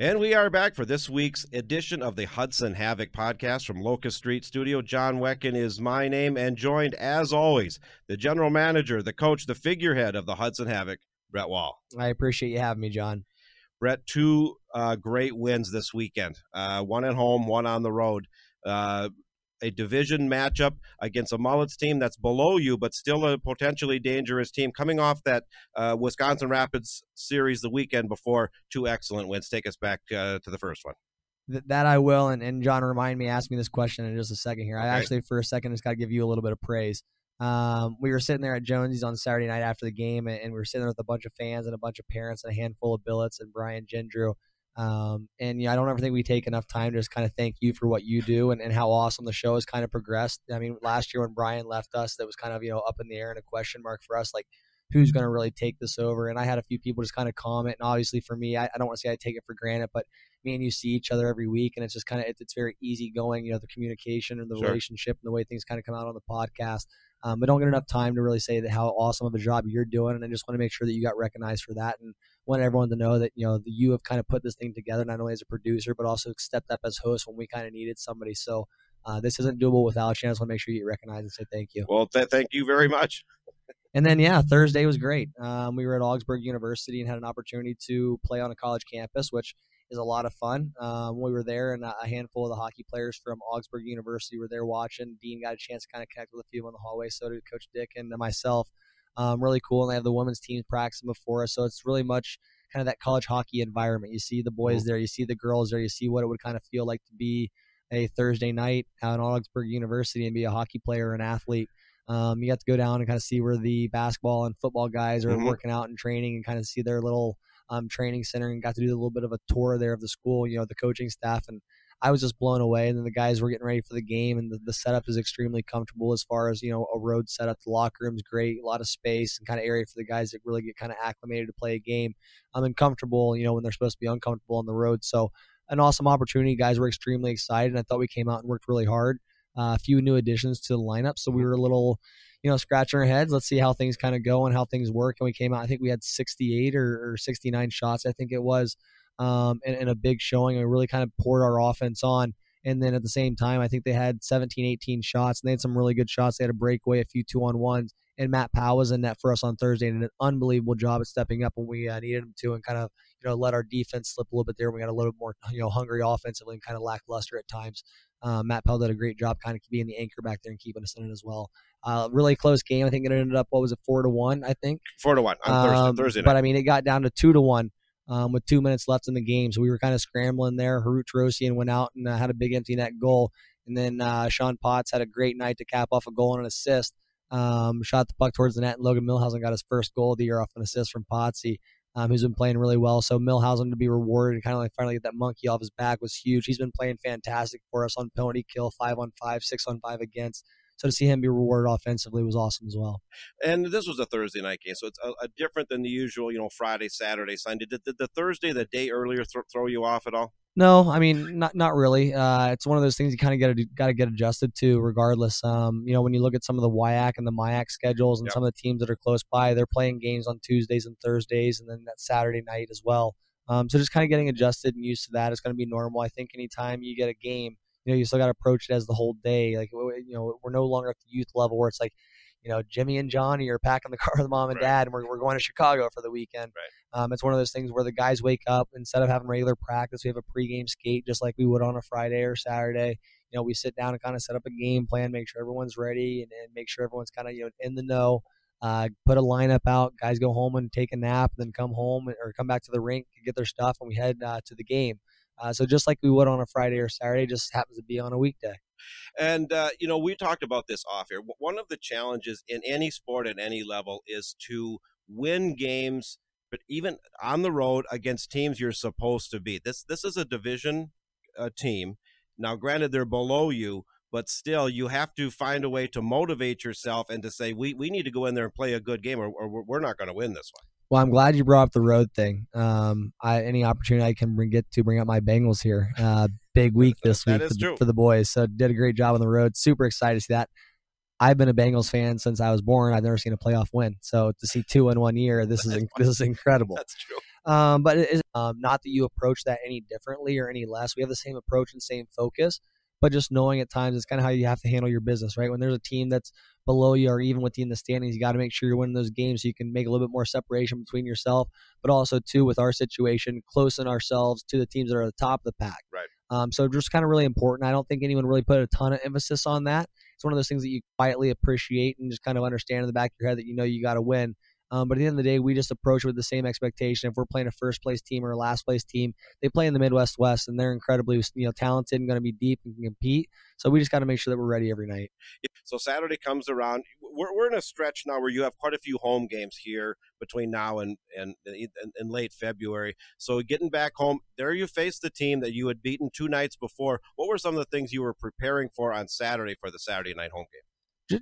And we are back for this week's edition of the Hudson Havoc podcast from Locust Street Studio. John Wecken is my name, and joined, as always, the general manager, the coach, the figurehead of the Hudson Havoc, Brett Wall. I appreciate you having me, John. Brett, two uh, great wins this weekend uh, one at home, one on the road. Uh, a division matchup against a Mullets team that's below you, but still a potentially dangerous team. Coming off that uh, Wisconsin Rapids series the weekend before, two excellent wins. Take us back uh, to the first one. Th- that I will, and, and John, remind me, ask me this question in just a second here. Okay. I actually, for a second, just got to give you a little bit of praise. Um, we were sitting there at Jonesy's on Saturday night after the game, and, and we were sitting there with a bunch of fans and a bunch of parents and a handful of billets and Brian Gendrew. Um, and yeah, I don't ever think we take enough time to just kind of thank you for what you do and, and how awesome the show has kind of progressed. I mean, last year when Brian left us, that was kind of, you know, up in the air and a question mark for us, like who's going to really take this over. And I had a few people just kind of comment. And obviously for me, I, I don't want to say I take it for granted, but me and you see each other every week and it's just kind of, it's, it's very easy going, you know, the communication and the sure. relationship and the way things kind of come out on the podcast. Um, I don't get enough time to really say that how awesome of a job you're doing, and I just want to make sure that you got recognized for that, and want everyone to know that you know the, you have kind of put this thing together not only as a producer but also stepped up as host when we kind of needed somebody. So uh, this isn't doable without you. I just want to make sure you recognize and say thank you. Well, th- thank you very much. and then yeah, Thursday was great. Um, we were at Augsburg University and had an opportunity to play on a college campus, which is a lot of fun. Um, we were there, and a handful of the hockey players from Augsburg University were there watching. Dean got a chance to kind of connect with a few in the hallway. So did Coach Dick and myself. Um, really cool, and they have the women's team practicing before us. So it's really much kind of that college hockey environment. You see the boys there, you see the girls there, you see what it would kind of feel like to be a Thursday night out in Augsburg University and be a hockey player or an athlete. Um, you got to go down and kind of see where the basketball and football guys are mm-hmm. working out and training and kind of see their little um, training center and got to do a little bit of a tour there of the school, you know, the coaching staff. And I was just blown away. And then the guys were getting ready for the game, and the, the setup is extremely comfortable as far as, you know, a road setup. The locker room's great, a lot of space and kind of area for the guys that really get kind of acclimated to play a game. I'm um, comfortable, you know, when they're supposed to be uncomfortable on the road. So, an awesome opportunity. Guys were extremely excited. And I thought we came out and worked really hard. Uh, a few new additions to the lineup, so we were a little you know, scratching our heads. Let's see how things kind of go and how things work. And we came out, I think we had 68 or, or 69 shots, I think it was, um, and, and a big showing. And we really kind of poured our offense on. And then at the same time, I think they had 17, 18 shots, and they had some really good shots. They had a breakaway, a few two on ones, and Matt Powell was in net for us on Thursday and did an unbelievable job at stepping up when we uh, needed him to, and kind of you know let our defense slip a little bit there. We got a little bit more you know hungry offensively and kind of lackluster at times. Uh, Matt Powell did a great job kind of being the anchor back there and keeping us in it as well. Uh, really close game. I think it ended up what was it four to one? I think four to one on Thursday. Um, Thursday night. But I mean, it got down to two to one um, with two minutes left in the game, so we were kind of scrambling there. Harut Rosian went out and uh, had a big empty net goal, and then uh, Sean Potts had a great night to cap off a goal and an assist. Um, shot the puck towards the net, and Logan Milhausen got his first goal of the year off an assist from Potsy. Um, who's been playing really well. So Milhausen to be rewarded and kind of like finally get that monkey off his back was huge. He's been playing fantastic for us on penalty kill, five on five, six on five against. So to see him be rewarded offensively was awesome as well. And this was a Thursday night game, so it's a, a different than the usual, you know, Friday, Saturday, Sunday. Did, did the Thursday, the day earlier, th- throw you off at all? No, I mean not not really. Uh, it's one of those things you kind of get got to get adjusted to, regardless. Um, you know, when you look at some of the WIAC and the MIAC schedules, and yep. some of the teams that are close by, they're playing games on Tuesdays and Thursdays, and then that Saturday night as well. Um, so just kind of getting adjusted and used to that is going to be normal. I think anytime you get a game you know, you still got to approach it as the whole day. Like, you know, we're no longer at the youth level where it's like, you know, Jimmy and Johnny are packing the car with mom and right. dad, and we're, we're going to Chicago for the weekend. Right. Um, it's one of those things where the guys wake up instead of having regular practice, we have a pregame skate just like we would on a Friday or Saturday. You know, we sit down and kind of set up a game plan, make sure everyone's ready, and, and make sure everyone's kind of you know in the know. Uh, put a lineup out. Guys go home and take a nap, then come home or come back to the rink, and get their stuff, and we head uh, to the game. Uh, so just like we would on a Friday or Saturday, just happens to be on a weekday. And uh, you know, we talked about this off here. One of the challenges in any sport at any level is to win games, but even on the road against teams you're supposed to beat. This this is a division uh, team. Now, granted, they're below you, but still, you have to find a way to motivate yourself and to say, we, we need to go in there and play a good game, or, or we're not going to win this one. Well, I'm glad you brought up the road thing. Um, I, any opportunity I can bring, get to bring up my Bengals here. Uh, big week this week for the, for the, boys. So did a great job on the road. Super excited to see that. I've been a Bengals fan since I was born. I've never seen a playoff win. So to see two in one year, this is this is incredible. That's true. Um, but it is um, not that you approach that any differently or any less. We have the same approach and same focus, but just knowing at times it's kind of how you have to handle your business, right? When there's a team that's below you or even with you in the standings, you got to make sure you're winning those games so you can make a little bit more separation between yourself, but also too with our situation, closing ourselves to the teams that are at the top of the pack. Right. Um, so just kind of really important. I don't think anyone really put a ton of emphasis on that. It's one of those things that you quietly appreciate and just kind of understand in the back of your head that you know you got to win. Um, but at the end of the day, we just approach it with the same expectation. If we're playing a first place team or a last place team, they play in the Midwest West and they're incredibly you know talented and going to be deep and compete. So we just got to make sure that we're ready every night. So Saturday comes around. We're, we're in a stretch now where you have quite a few home games here between now and and, and late February. So getting back home, there you face the team that you had beaten two nights before. What were some of the things you were preparing for on Saturday for the Saturday night home game?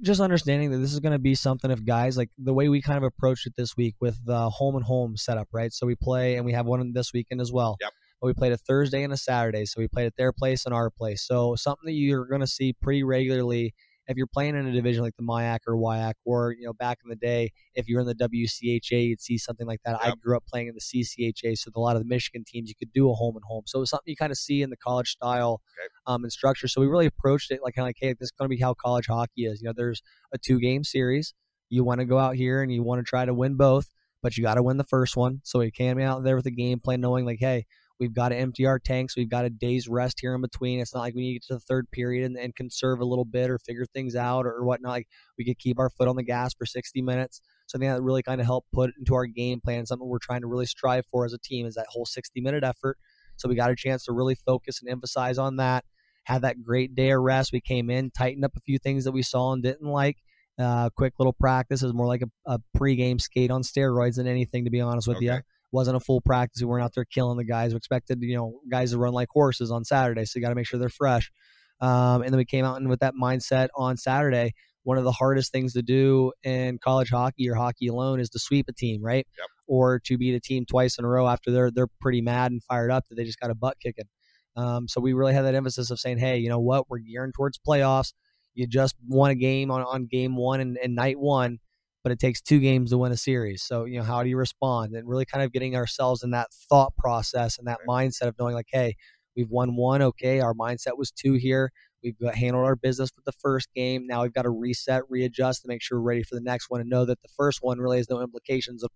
Just understanding that this is going to be something if guys like the way we kind of approached it this week with the home and home setup, right? So we play and we have one this weekend as well. Yep. But we played a Thursday and a Saturday, so we played at their place and our place. So something that you're going to see pretty regularly if you're playing in a division like the MIAC or WIAC, or you know back in the day, if you're in the WCHA, you'd see something like that. Yep. I grew up playing in the CCHA, so a lot of the Michigan teams you could do a home and home. So it was something you kind of see in the college style okay. um, and structure. So we really approached it like kind of like, hey, this is going to be how college hockey is. You know, there's a two game series. You want to go out here and you want to try to win both, but you got to win the first one. So you can't be out there with a game plan knowing like, hey, We've got to empty our tanks. We've got a day's rest here in between. It's not like we need to get to the third period and, and conserve a little bit or figure things out or, whatnot. Like we could keep our foot on the gas for 60 minutes. So I think that really kind of helped put into our game plan something we're trying to really strive for as a team is that whole 60 minute effort. So we got a chance to really focus and emphasize on that. Had that great day of rest. We came in, tightened up a few things that we saw and didn't like. Uh, quick little practice is more like a, a pregame skate on steroids than anything, to be honest with okay. you wasn't a full practice. We weren't out there killing the guys. We expected, you know, guys to run like horses on Saturday. So you got to make sure they're fresh. Um, and then we came out and with that mindset on Saturday. One of the hardest things to do in college hockey or hockey alone is to sweep a team, right? Yep. Or to beat a team twice in a row after they're they're pretty mad and fired up that they just got a butt kicking. Um, so we really had that emphasis of saying, hey, you know what, we're gearing towards playoffs. You just won a game on, on game one and, and night one but it takes two games to win a series. So, you know, how do you respond? And really kind of getting ourselves in that thought process and that mindset of knowing, like, hey, we've won one. Okay. Our mindset was two here. We've handled our business with the first game. Now we've got to reset, readjust to make sure we're ready for the next one and know that the first one really has no implications of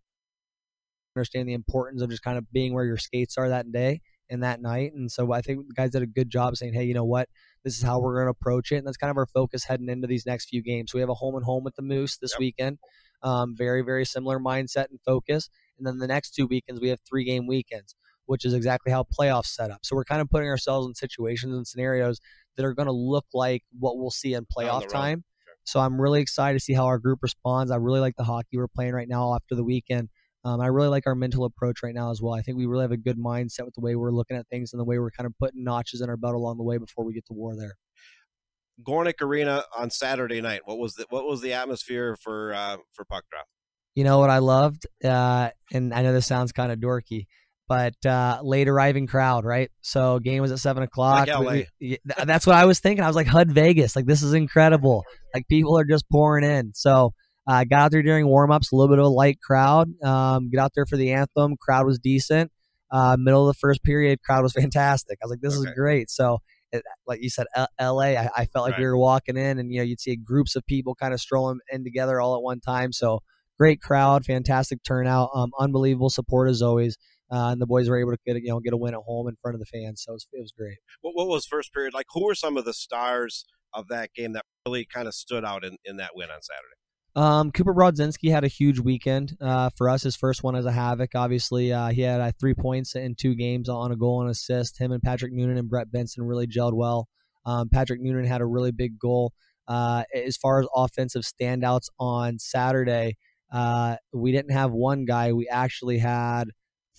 understand the importance of just kind of being where your skates are that day and that night. And so I think the guys did a good job saying, hey, you know what? This is how we're going to approach it. And that's kind of our focus heading into these next few games. We have a home and home with the Moose this yep. weekend. Um, very, very similar mindset and focus. And then the next two weekends, we have three game weekends, which is exactly how playoffs set up. So we're kind of putting ourselves in situations and scenarios that are going to look like what we'll see in playoff time. Sure. So I'm really excited to see how our group responds. I really like the hockey we're playing right now after the weekend. Um, I really like our mental approach right now as well. I think we really have a good mindset with the way we're looking at things and the way we're kind of putting notches in our belt along the way before we get to war there. Gornick Arena on Saturday night. What was the what was the atmosphere for uh, for puck drop? You know what I loved, uh, and I know this sounds kind of dorky, but uh, late arriving crowd, right? So game was at seven o'clock. Like we, that's what I was thinking. I was like HUD Vegas, like this is incredible. Like people are just pouring in. So uh, got out there during warmups, a little bit of a light crowd. Um, get out there for the anthem. Crowd was decent. Uh, middle of the first period, crowd was fantastic. I was like, this okay. is great. So it, like you said, L- L.A. I, I, felt like right. we were walking in, and you know, you'd see groups of people kind of strolling in together all at one time. So great crowd, fantastic turnout, um, unbelievable support as always. Uh, and the boys were able to get you know get a win at home in front of the fans, so it was, it was great. What, what was first period like? Who were some of the stars of that game that really kind of stood out in, in that win on Saturday? Um, Cooper Brodzinski had a huge weekend uh, for us. His first one as a Havoc. Obviously, uh, he had uh, three points in two games on a goal and assist. Him and Patrick Noonan and Brett Benson really gelled well. Um, Patrick Noonan had a really big goal. Uh, as far as offensive standouts on Saturday, uh, we didn't have one guy. We actually had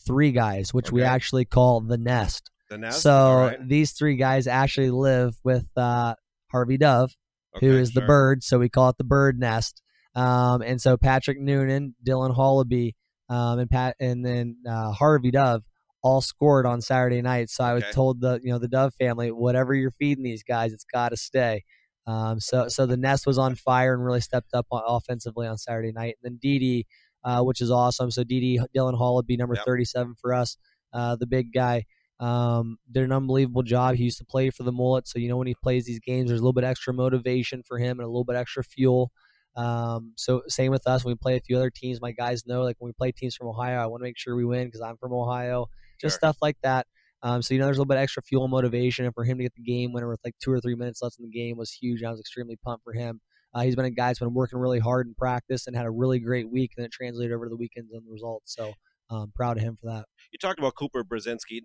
three guys, which okay. we actually call the nest. The nest. So right. these three guys actually live with uh, Harvey Dove, okay, who is sure. the bird. So we call it the bird nest. Um, and so Patrick Noonan, Dylan Hollaby, um, and Pat, and then uh, Harvey Dove all scored on Saturday night. So I was okay. told the you know the Dove family, whatever you're feeding these guys, it's got to stay. Um, so so the nest was on fire and really stepped up offensively on Saturday night. And then Didi uh, which is awesome. So DD Dylan Hall would be number Yep. 37 for us, uh, the big guy. Um, did an unbelievable job. He used to play for the Mullet, so you know when he plays these games, there's a little bit extra motivation for him and a little bit extra fuel. Um, so same with us when we play a few other teams. My guys know like when we play teams from Ohio, I want to make sure we win because I'm from Ohio. Just Sure. stuff like that. Um, so you know there's a little bit extra fuel and motivation, and for him to get the game winner with like two or three minutes left in the game was huge. I was extremely pumped for him. Uh, he's been a guy that's been working really hard in practice and had a really great week, and it translated over to the weekends and the results. So um, proud of him for that. you talked about Cooper Brzezinski.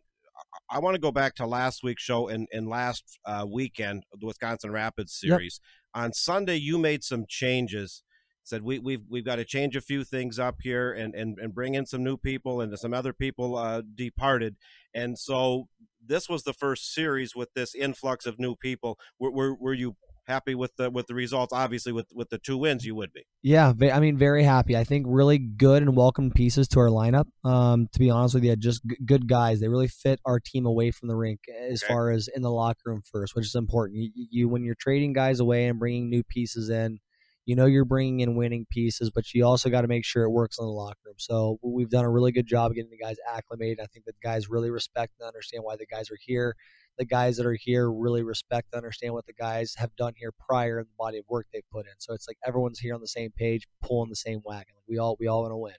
I- want to go back to last week's show and, and last uh, weekend, the Wisconsin Rapids series. On Sunday, you made some changes. Said we, we've we've got to change a few things up here and, and, and bring in some new people and some other people uh, departed. And so this was the first series with this influx of new people. Were, were, were you happy with the with the results? Obviously, with with the two wins, you would be. Yeah, I mean, very happy. I think really good and welcome pieces to our lineup. Um, to be honest with you, just g- good guys. They really fit our team away from the rink as Okay. far as in the locker room first, which is important. You, you when you're trading guys away and bringing new pieces in, you know you're bringing in winning pieces, but you also got to make sure it works in the locker room. So we've done a really good job getting the guys acclimated. I think the guys really respect and understand why the guys are here. The guys that are here really respect and understand what the guys have done here prior and the body of work they've put in. So it's like everyone's here on the same page, pulling the same wagon. We all we all want to win.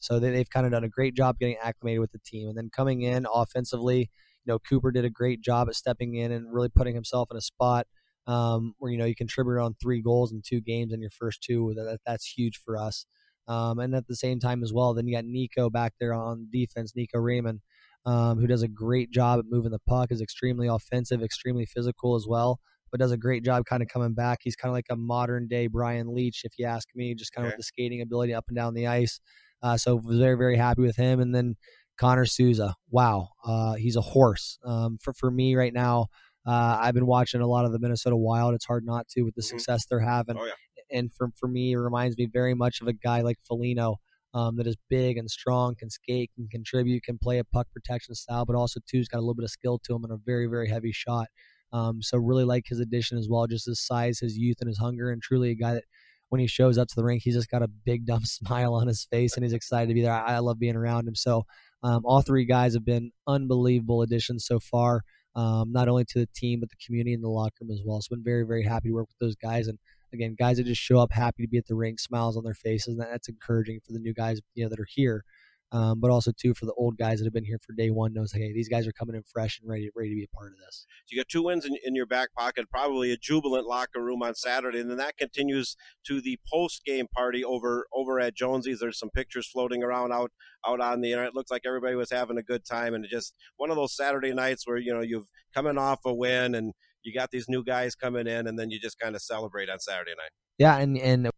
So they, they've kind of done a great job getting acclimated with the team, and then coming in offensively, you know Cooper did a great job at stepping in and really putting himself in a spot um, where you know you contributed on three goals in two games in your first two. That, that's huge for us. Um, and at the same time as well, then you got Nico back there on defense, Nico Raymond, um, who does a great job at moving the puck, is extremely offensive, extremely physical as well, but does a great job kind of coming back. He's kind of like a modern day Brian Leetch, if you ask me, just kind of Okay. with the skating ability up and down the ice. Uh, so was very very happy with him. And then Connor Souza, wow, uh, he's a horse. Um, for for me right now, uh, I've been watching a lot of the Minnesota Wild. It's hard not to with the Mhm. success they're having. Oh, yeah. And for for me, it reminds me very much of a guy like Foligno. Um, that is big and strong, can skate, can contribute, can play a puck protection style, but also too has got a little bit of skill to him and a very, very heavy shot. Um, so really like his addition as well, just his size, his youth, and his hunger, and truly a guy that when he shows up to the rink, he's just got a big dumb smile on his face and he's excited to be there. I, I love being around him. So um, all three guys have been unbelievable additions so far, um, not only to the team but the community and the locker room as well. So been very very happy to work with those guys and again guys that just show up happy to be at the ring, smiles on their faces, and that's encouraging for the new guys you know that are here. Um, but also too for the old guys that have been here for day one knows hey these guys are coming in fresh and ready ready to be a part of this. So you got two wins in, in your back pocket, probably a jubilant locker room on Saturday, and then that continues to the post game party over over at Jonesy's. There's some pictures floating around out out on the internet. It looks like everybody was having a good time, and just one of those Saturday nights where you know you've coming off a win and you got these new guys coming in, and then you just kind of celebrate on Saturday night. Yeah, and and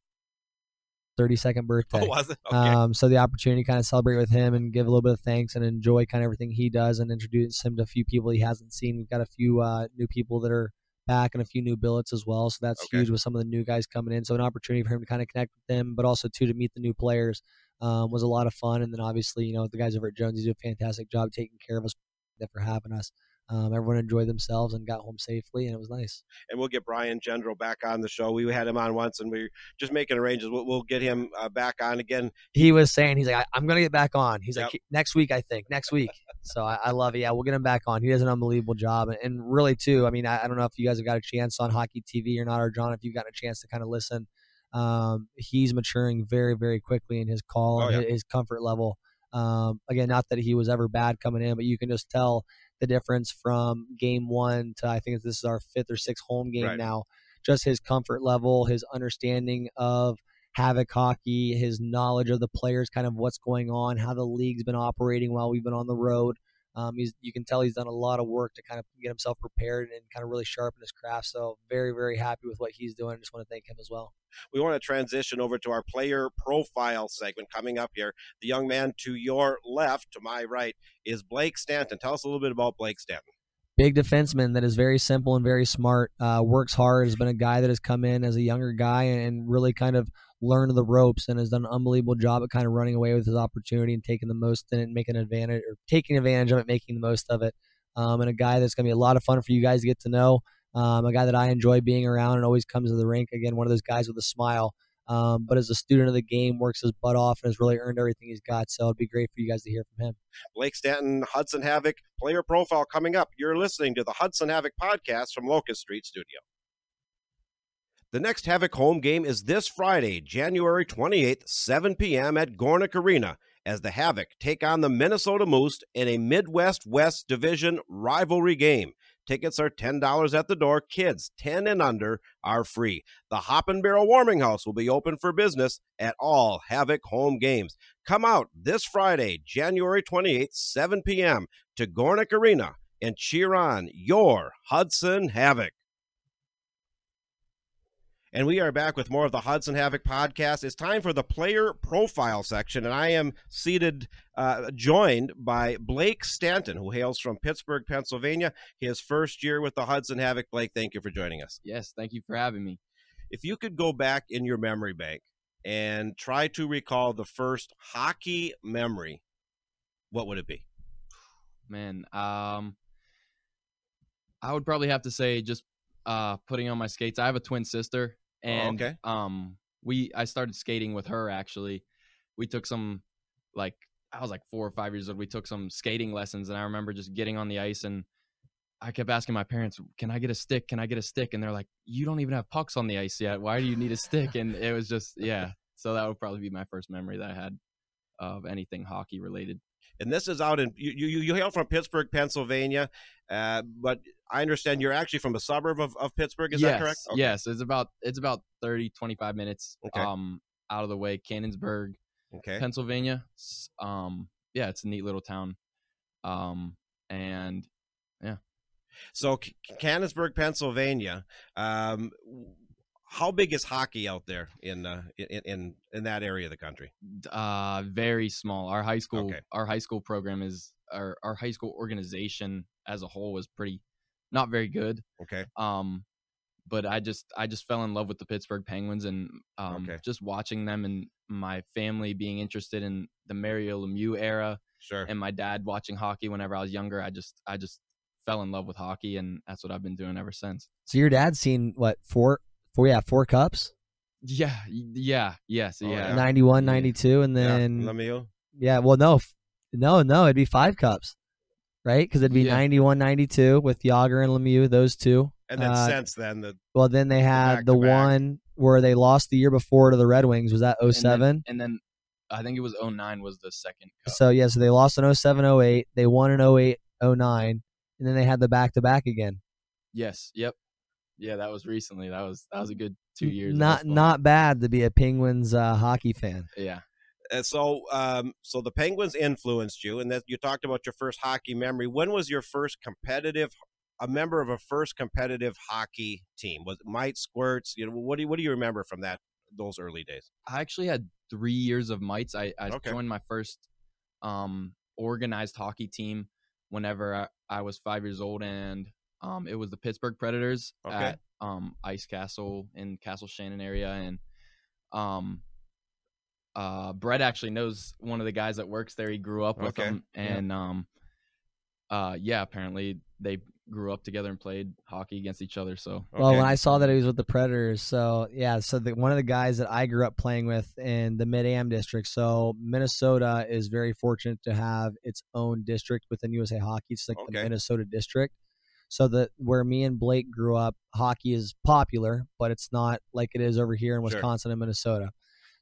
32nd birthday. Oh, was it? Okay. Um, so the opportunity to kind of celebrate with him and give a little bit of thanks and enjoy kind of everything he does and introduce him to a few people he hasn't seen. We've got a few uh, new people that are back and a few new billets as well. So that's Okay. huge with some of the new guys coming in. So an opportunity for him to kind of connect with them, but also too to meet the new players um, was a lot of fun. And then obviously, you know, the guys over at Jones do a fantastic job taking care of us for having us. Um, everyone enjoyed themselves and got home safely, and it was nice. and we'll get Brian Gendro back on the show. We had him on once, and we're just making arrangements. We'll, we'll get him uh, back on again. he was saying he's like I, i'm gonna get back on he's Yep. like next week i think next week so I, I love it yeah we'll get him back on he does an unbelievable job and, and really too i mean I, I don't know if you guys have got a chance on hockey tv or not or john if you've gotten a chance to kind of listen um, he's maturing very very quickly in his call Oh, and yeah. his, his comfort level um, again not that he was ever bad coming in but you can just tell the difference from game one to i think this is our fifth or sixth home game Right. now just his comfort level his understanding of Havoc hockey, his knowledge of the players, kind of what's going on, how the league's been operating while we've been on the road. Um, he's, you can tell he's done a lot of work to kind of get himself prepared and kind of really sharpen his craft. So very, very happy with what he's doing. I Just want to thank him as well. We want to transition over to our player profile segment coming up here. The young man to your left, to my right, is Blake Stanton. Tell us a little bit about Blake Stanton. Big defenseman that is very simple and very smart. Uh, works hard. Has been a guy that has come in as a younger guy and really kind of learned the ropes and has done an unbelievable job at kind of running away with his opportunity and taking the most in it and making advantage or taking advantage of it, making the most of it. Um, and a guy that's going to be a lot of fun for you guys to get to know. Um, a guy that I enjoy being around and always comes to the rink. Again, one of those guys with a smile. Um, but as a student of the game, works his butt off and has really earned everything he's got. So it'd be great for you guys to hear from him. Blake Stanton, Hudson Havoc player profile coming up. You're listening to the Hudson Havoc podcast from Locust Street Studio. The next Havoc home game is this Friday, January 28th, 7 p.m. at Gornick Arena as the Havoc take on the Minnesota Moose in a Midwest West Division rivalry game. Tickets are $10 at the door. Kids 10 and under are free. The Hop and Barrel Warming House will be open for business at all Havoc home games. Come out this Friday, January 28th, 7 p.m. to Gornick Arena and cheer on your Hudson Havoc. And we are back with more of the Hudson Havoc podcast. It's time for the player profile section, and I am seated, uh, joined by Blake Stanton, who hails from Pittsburgh, Pennsylvania. His first year with the Hudson Havoc. Blake, thank you for joining us. Yes, thank you for having me. If you could go back in your memory bank and try to recall the first hockey memory, what would it be? Man, um, I would probably have to say just uh, putting on my skates. I have a twin sister, and Oh, okay. um, we I started skating with her. Actually, we took some like I was like four or five years old. We took some skating lessons, and I remember just getting on the ice and. I kept asking my parents, "Can I get a stick? Can I get a stick?" And they're like, "You don't even have pucks on the ice yet. Why do you need a stick?" And it was just, yeah. So that would probably be my first memory that I had of anything hockey related. And this is out in you. You, you hail from Pittsburgh, Pennsylvania, uh, but I understand you're actually from a suburb of, of Pittsburgh. Is yes, that correct? Okay. Yes, it's about it's about 30 25 minutes Okay. um out of the way, Canonsburg, Okay. Pennsylvania. Um yeah, it's a neat little town. Um and yeah. So C- Canonsburg, Pennsylvania. Um, how big is hockey out there in uh, in, in in that area of the country? uh very small. Our high school Okay. our high school program is our our high school organization as a whole was pretty not very good. Okay. Um but I just I just fell in love with the Pittsburgh Penguins and um Okay. just watching them and my family being interested in the Mario Lemieux era Sure. and my dad watching hockey whenever I was younger. I just I just fell in love with hockey, and that's what I've been doing ever since. So your dad's seen what four, four, yeah, four cups, Yeah, yeah, yes, Oh, yeah. yeah. 91, Yeah. 92, and yeah. then Lemieux. Yeah, well, no, no, no, it'd be five cups, right? Because it'd be Yeah. 91, 92 with Jagr and Lemieux, those two. And then Uh, since then, the Well, then they had the one where they lost the year before to the Red Wings. Was that And 07? then, and then I think it was 09 was the second cup. So, yeah, so they lost in 07, 08. They won in 08, 09. And then they had the back to back again. yes, yep, yeah. That was recently. That was that was a good two years. Not not bad to be a Penguins uh, hockey fan. yeah. Uh, so um, so the Penguins influenced you, and that you talked about your first hockey memory. When was your first competitive? A member of a first competitive hockey team was it Mite Squirts. You know what do you, what do you remember from that those early days? I actually had three years of mites. I, I Okay. joined my first um, organized hockey team whenever I, I was five years old, and um, it was the Pittsburgh Predators Okay. at um, Ice Castle in Castle Shannon area, and um, uh, Brett actually knows one of the guys that works there. He grew up with Okay. him, Yeah. and um, uh, yeah, apparently they grew up together and played hockey against each other. So Well, Okay. when I saw that he was with the Predators, so yeah, so the, one of the guys that I grew up playing with in the Mid Am district. So Minnesota is very fortunate to have its own district within USA Hockey. It's like the Minnesota district. So that where me and Blake grew up, hockey is popular, but it's not like it is over here in Sure. Wisconsin and Minnesota.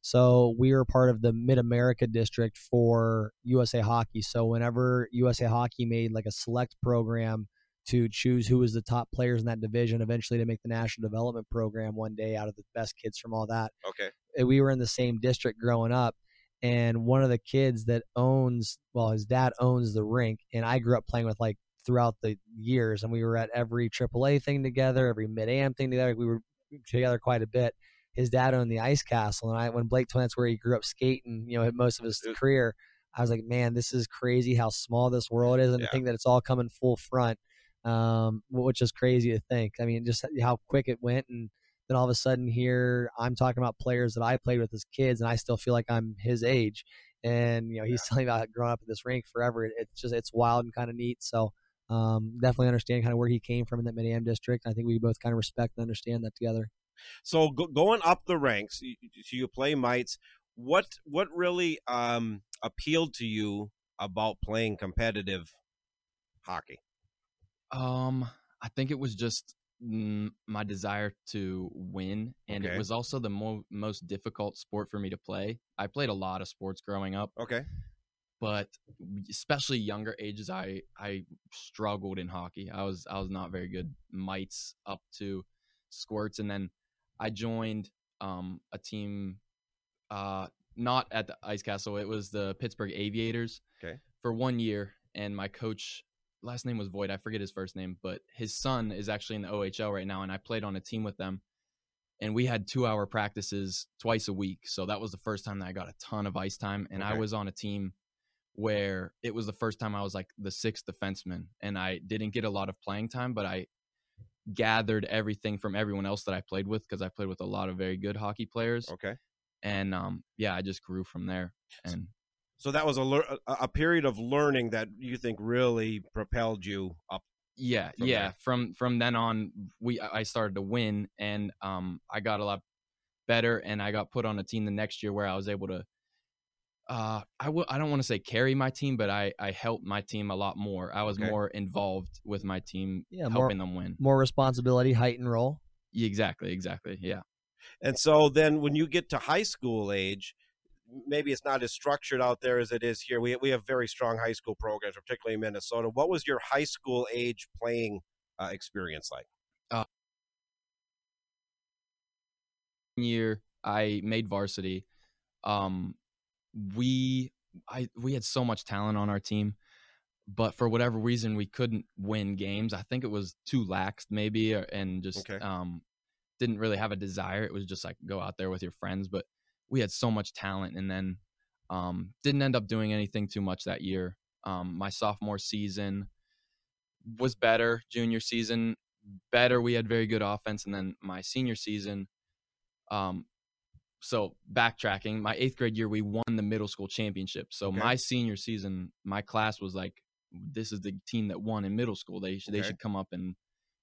So we were part of the Mid America district for USA Hockey. So whenever USA Hockey made like a select program to choose who was the top players in that division, eventually to make the national development program one day out of the best kids from all that. Okay. Uh, We were in the same district growing up, and one of the kids that owns, well, his dad owns the rink, and I grew up playing with like throughout the years, and we were at every AAA thing together, every mid am thing together. We were together quite a bit. His dad owned the Ice Castle, and I when Blake told me that's where he grew up skating, you know, most of his Uh, career. I was like, man, this is crazy how small this world is, and Yeah. to think that it's all coming full front um, which is crazy to think. I mean, just how quick it went, and then all of a sudden here I'm talking about players that I played with as kids, and I still feel like I'm his age. And you know, he's telling me about growing up at this rink forever. It, it's just it's wild and kind of neat. So um, definitely understand kind of where he came from in that Mid Am district. I think we both kind of respect and understand that together. So go, going up the ranks, you, you play mites. What what really um, appealed to you about playing competitive hockey? Um, I think it was just my desire to win, and Okay. it was also the mo- most difficult sport for me to play. I played a lot of sports growing up, Okay. but especially younger ages, I I struggled in hockey. I was I was not very good. Mites up to squirts, and then I joined um, a team, uh, not at the Ice Castle. It was the Pittsburgh Aviators. Okay. For one year, and my coach last name was Void. I forget his first name, but his son is actually in the OHL right now, and I played on a team with them. And we had two hour practices twice a week. So that was the first time that I got a ton of ice time. And I was on a team where it was the first time I was like the sixth defenseman. And I didn't get a lot of playing time, but I gathered everything from everyone else that I played with because I played with a lot of very good hockey players. Okay. And um, yeah, I just grew from there. And So that was a a, a period of learning that you think really propelled you up. yeah from yeah there. from from then on we i started to win and um i got a lot better and i got put on a team the next year where i was able to uh i will i don't want to say carry my team but i i helped my team a lot more i was Okay. more involved with my team Yeah, more helping them win more responsibility, height and roll. Yeah, exactly exactly yeah And so then when you get to high school age, maybe it's not as structured out there as it is here. We, we have very strong high school programs, particularly in Minnesota. What was your high school age playing uh, experience like? year I made varsity, um, we I we had so much talent on our team, but for whatever reason we couldn't win games. I think it was too lax maybe, or, and just Okay. um, didn't really have a desire. It was just like go out there with your friends, but we had so much talent, and then um, didn't end up doing anything too much that year. Um, my sophomore season was better. Junior season better. We had very good offense, and then my senior season. Um, so backtracking, my eighth grade year, we won the middle school championship. So Okay. my senior season, my class was like, this is the team that won in middle school. They should, they should come up and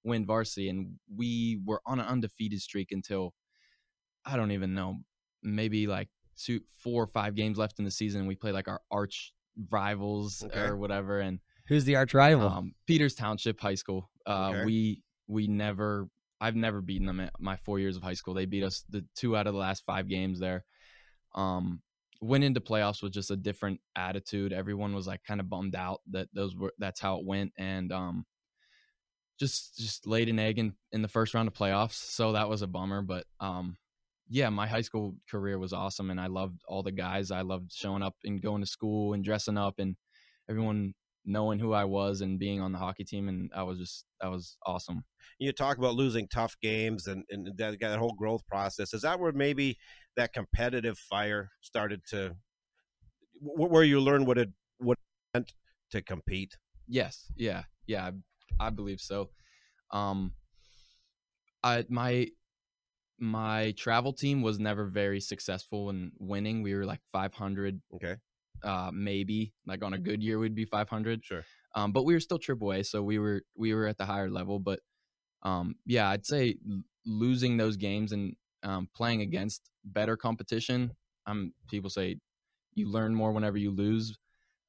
win varsity. And we were on an undefeated streak until I don't even know, maybe like two, four or five games left in the season. And we played like our arch rivals Okay. or whatever. And Who's the arch rival? um, Peters Township High School. Uh, Okay. We we never. I've never beaten them at my four years of high school. They beat us the two out of the last five games there. Um, went into playoffs with just a different attitude. Everyone was like kind of bummed out that those were that's how it went, and um, just just laid an egg in in the first round of playoffs. So that was a bummer, but um, yeah, my high school career was awesome, and I loved all the guys. I loved showing up and going to school and dressing up, and everyone knowing who I was and being on the hockey team, and I was just that was awesome. You talk about losing tough games and, and that, that whole growth process. Is that where maybe that competitive fire started to, where you learn what it what it meant to compete? Yes, yeah, yeah, I, I believe so. Um, I my my travel team was never very successful in winning. We were like 500, Okay, uh, maybe like on a good year we'd be 500. sure. Um, but we were still triple A, so we were we were at the higher level. But um, yeah, I'd say losing those games and um, playing against better competition. Um, people say you learn more whenever you lose,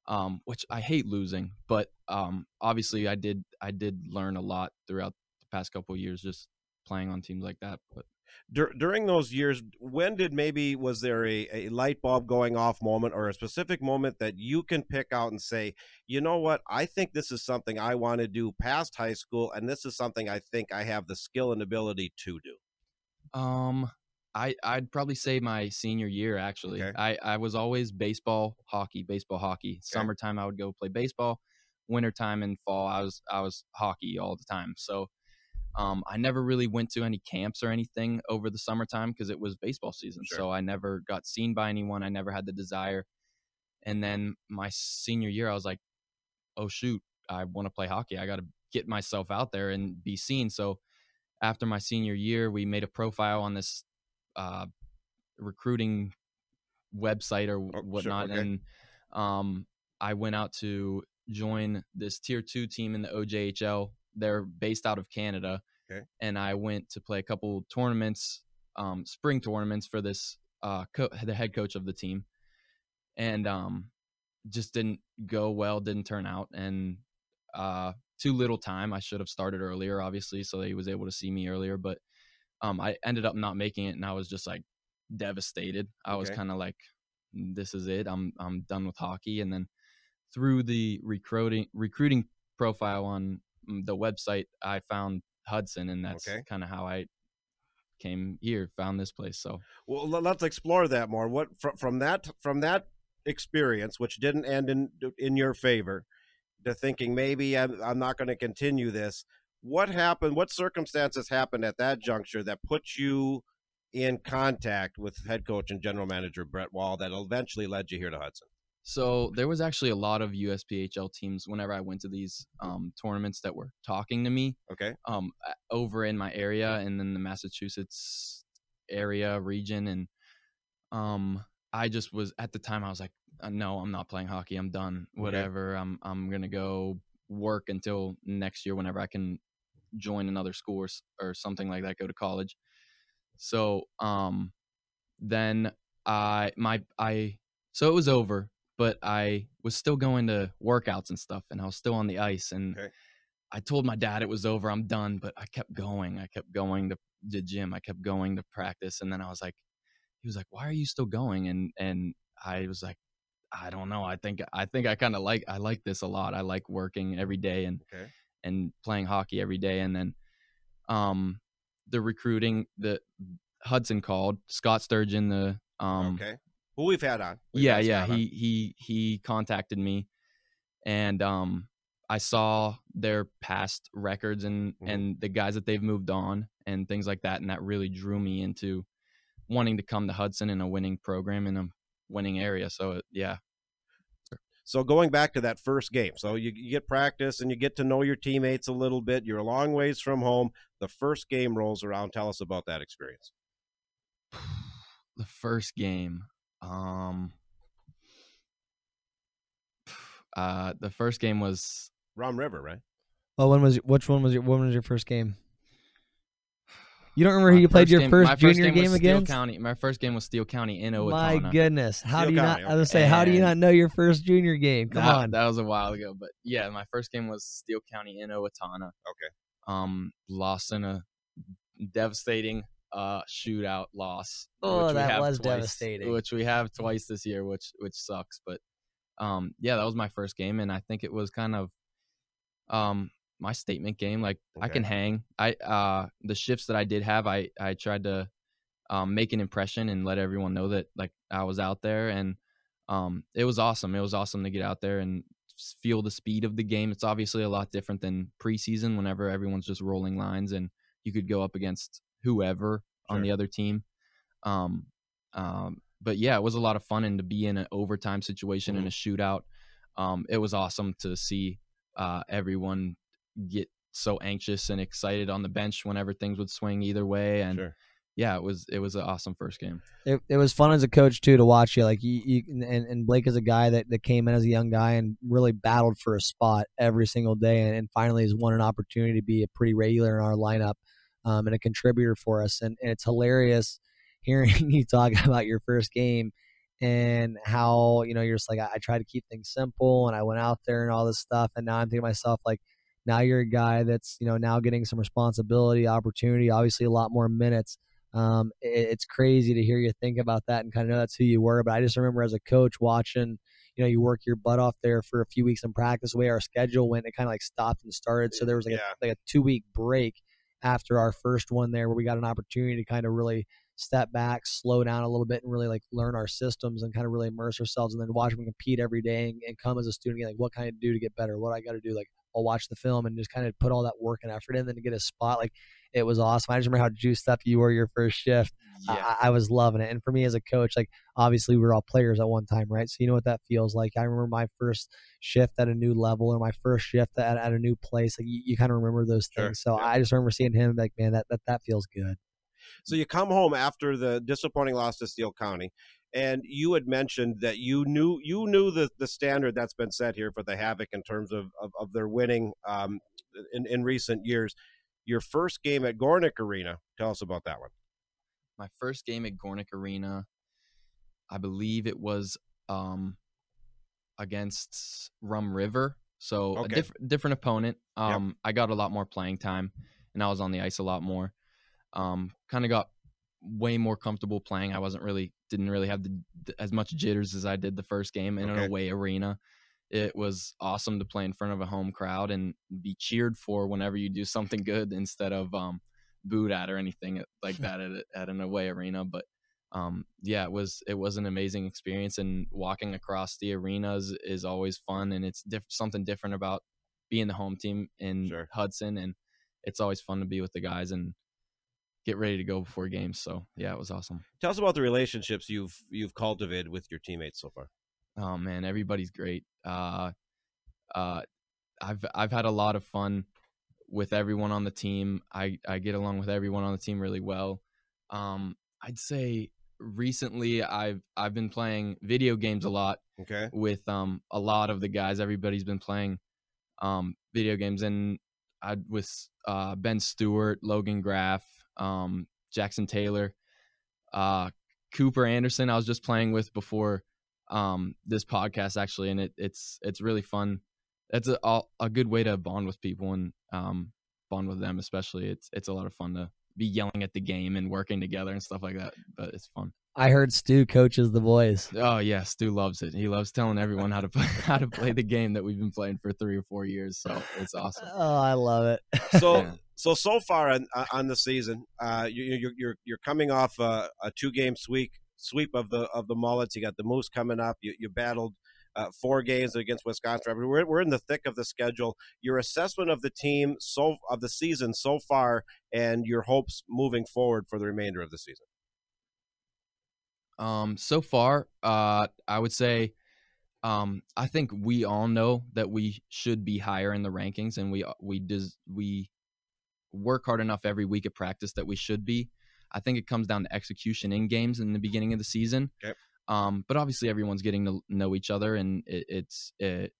um, which I hate losing. But um, obviously, I did I did learn a lot throughout the past couple of years just playing on teams like that. But Dur- during those years, when did maybe was there a, a light bulb going off moment or a specific moment that you can pick out and say, you know what, I think this is something I want to do past high school, and this is something I think I have the skill and ability to do. Um, I I'd probably say my senior year actually. Okay. I I was always baseball, hockey, baseball, hockey. Summertime I would go play baseball. Wintertime and fall I was I was hockey all the time. So um, I never really went to any camps or anything over the summertime because it was baseball season. Sure. So I never got seen by anyone. I never had the desire. And then my senior year, I was like, oh shoot, I want to play hockey. I got to get myself out there and be seen. So after my senior year, we made a profile on this uh, recruiting website or Oh, sure, whatnot, okay. and um, I went out to join this tier two team in the OJHL. They're based out of Canada, Okay. And I went to play a couple tournaments, um, spring tournaments for this uh, co- the head coach of the team, and um, just didn't go well. Didn't turn out, and uh, too little time. I should have started earlier, obviously, so that he was able to see me earlier. But um, I ended up not making it, and I was just like devastated. I was kind of like, "This is it. I'm I'm done with hockey." And then through the recruiting recruiting profile on mm, the website, I found Hudson, and that's Okay. kind of how I came here, found this place. So Well, let's explore that more. What from from that from that experience, which didn't end in in your favor, to thinking maybe I'm, I'm not going to continue this. What happened? What circumstances happened at that juncture that put you in contact with head coach and general manager Brett Wall that eventually led you here to Hudson? So there was actually a lot of USPHL teams whenever I went to these um, tournaments that were talking to me Okay. um, over in my area and then the Massachusetts area region, and um, I just was at the time I was like, uh, no, I'm not playing hockey. I'm done. Okay. Whatever. I'm I'm gonna go work until next year whenever I can join another school or, or something like that. Go to college. So um, then I my I so it was over, but I was still going to workouts and stuff, and I was still on the ice. And Okay. I told my dad it was over, I'm done, but I kept going. I kept going to the gym. I kept going to practice, and then I was like, he was like, "Why are you still going?" And and I was like, I don't know. I think I think I kind of like I like this a lot. I like working every day and Okay. and playing hockey every day. And then um the recruiting the Hudson called Scott Sturgeon the um okay. Who we've had on? We've yeah had yeah Scott on. he he he contacted me and um i saw their past records and Mhm. and the guys that they've moved on and things like that and that really drew me into wanting to come to hudson in a winning program in a winning area so it, yeah So going back to that first game, so you, you get practice and you get to know your teammates a little bit. You're a long ways from home. The first game rolls around. Tell us about that experience. the first game um uh the first game was Rum River, right? Oh, when was which one was your when was your first game? You don't remember who you played your game- first my junior game, was game Steel against? County. My first game was Steele County in Owatonna. My goodness, how Steel do you County, not? I was okay. say, how do you not know your first junior game? Come that, on, that was a while ago, but yeah, my first game was Steele County in Owatonna. Okay. Um, lost in a devastating uh shootout loss. Oh, which we that have was twice- devastating. Which we have twice this year, which which sucks. But um, yeah, that was my first game, and I think it was kind of um my statement game. Like I can hang. I uh the shifts that I did have, I I tried to um make an impression and let everyone know that like I was out there, and um it was awesome. It was awesome to get out there and feel the speed of the game. It's obviously a lot different than preseason, whenever everyone's just rolling lines and you could go up against whoever on the other team. Um, um, but yeah, it was a lot of fun and to be in an overtime situation in a shootout. Um, it was awesome to see uh, everyone get so anxious and excited on the bench whenever things would swing either way. And Sure. yeah, it was it was an awesome first game. it, it was fun as a coach too to watch you. Like you, you and, and Blake is a guy that, that came in as a young guy and really battled for a spot every single day, and, and finally has won an opportunity to be a pretty regular in our lineup um, and a contributor for us. And, and it's hilarious hearing you talk about your first game and how you know you're just like I, I try to keep things simple and I went out there and all this stuff, and now I'm thinking to myself like. Now you're a guy that's you know now getting some responsibility, opportunity, obviously a lot more minutes um, it, it's crazy to hear you think about that and kind of know that's who you were. But I just remember as a coach watching, you know, you work your butt off there for a few weeks in practice. The way our schedule went, it kind of like stopped and started. So there was like Yeah. a, like a two week break after our first one there, where we got an opportunity to kind of really step back, slow down a little bit, and really like learn our systems and kind of really immerse ourselves, and then watch them compete every day and, and come as a student, like what can I do to get better? What I got to do? Like I'll watch the film and just kind of put all that work and effort in, then to get a spot like it was awesome. I just remember how juiced up you were your first shift. I, I was loving it. And for me as a coach, like obviously we were all players at one time, right? So you know what that feels like. I remember my first shift at a new level or my first shift at, at a new place. Like you, you kind of remember those Sure, things. So yeah. I just remember seeing him like, man, that, that that feels good. So you come home after the disappointing loss to Steele County, and you had mentioned that you knew you knew the the standard that's been set here for the Havoc in terms of of, of their winning um, in in recent years. Your first game at Gornick Arena. Tell us about that one. My first game at Gornick Arena, I believe it was um, against Rum River. So Okay. a diff- different opponent. Yep. Um, I got a lot more playing time, and I was on the ice a lot more. Um, kind of got way more comfortable playing. I wasn't really didn't really have the, the- as much jitters as I did the first game in Okay. an away arena. It was awesome to play in front of a home crowd and be cheered for whenever you do something good instead of um, booed at or anything like that at, at an away arena. But um, yeah, it was it was an amazing experience, and walking across the arenas is always fun, and it's diff- something different about being the home team in Sure. Hudson, and it's always fun to be with the guys and get ready to go before games. So yeah, it was awesome. Tell us about the relationships you've you've cultivated with your teammates so far. Oh man, everybody's great. Uh, uh, I've I've had a lot of fun with everyone on the team. I I get along with everyone on the team really well. Um, I'd say recently I've I've been playing video games a lot Okay. with um a lot of the guys. Everybody's been playing um video games, and I with uh Ben Stewart, Logan Graff, um Jackson Taylor, uh Cooper Anderson. I was just playing with before um this podcast actually, and it it's it's really fun. It's a a- a good way to bond with people and um bond with them, especially. It's it's a lot of fun to be yelling at the game and working together and stuff like that. But it's fun. I heard Stu coaches the boys. Oh yeah, Stu loves it. He loves telling everyone how to play how to play the game that we've been playing for three or four years. So it's awesome. Oh, I love it. So Yeah. so so far on uh, on the season, uh, you, you- you're you're you're coming off a, a two game sweep sweep of the of the Mullets. You got the Moose coming up. You you battled. Uh, four games against Wisconsin. I mean, We're, we're in the thick of the schedule. Your assessment of the team so of the season so far, and your hopes moving forward for the remainder of the season. Um, so far, uh, I would say, um, I think we all know that we should be higher in the rankings, and we we does we work hard enough every week at practice that we should be. I think it comes down to execution in games in the beginning of the season. Okay. Um, but obviously everyone's getting to know each other, and it, it's it,